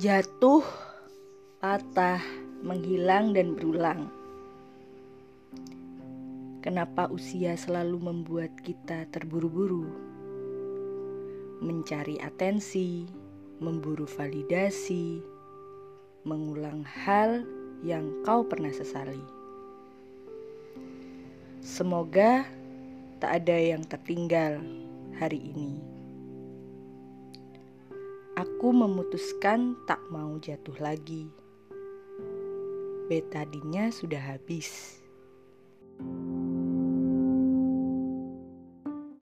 Jatuh, patah, menghilang, dan berulang. Kenapa usia selalu membuat kita terburu-buru? Mencari atensi, memburu validasi, mengulang hal yang kau pernah sesali. Semoga tak ada yang tertinggal hari ini. Aku memutuskan tak mau jatuh lagi. Betadinya sudah habis.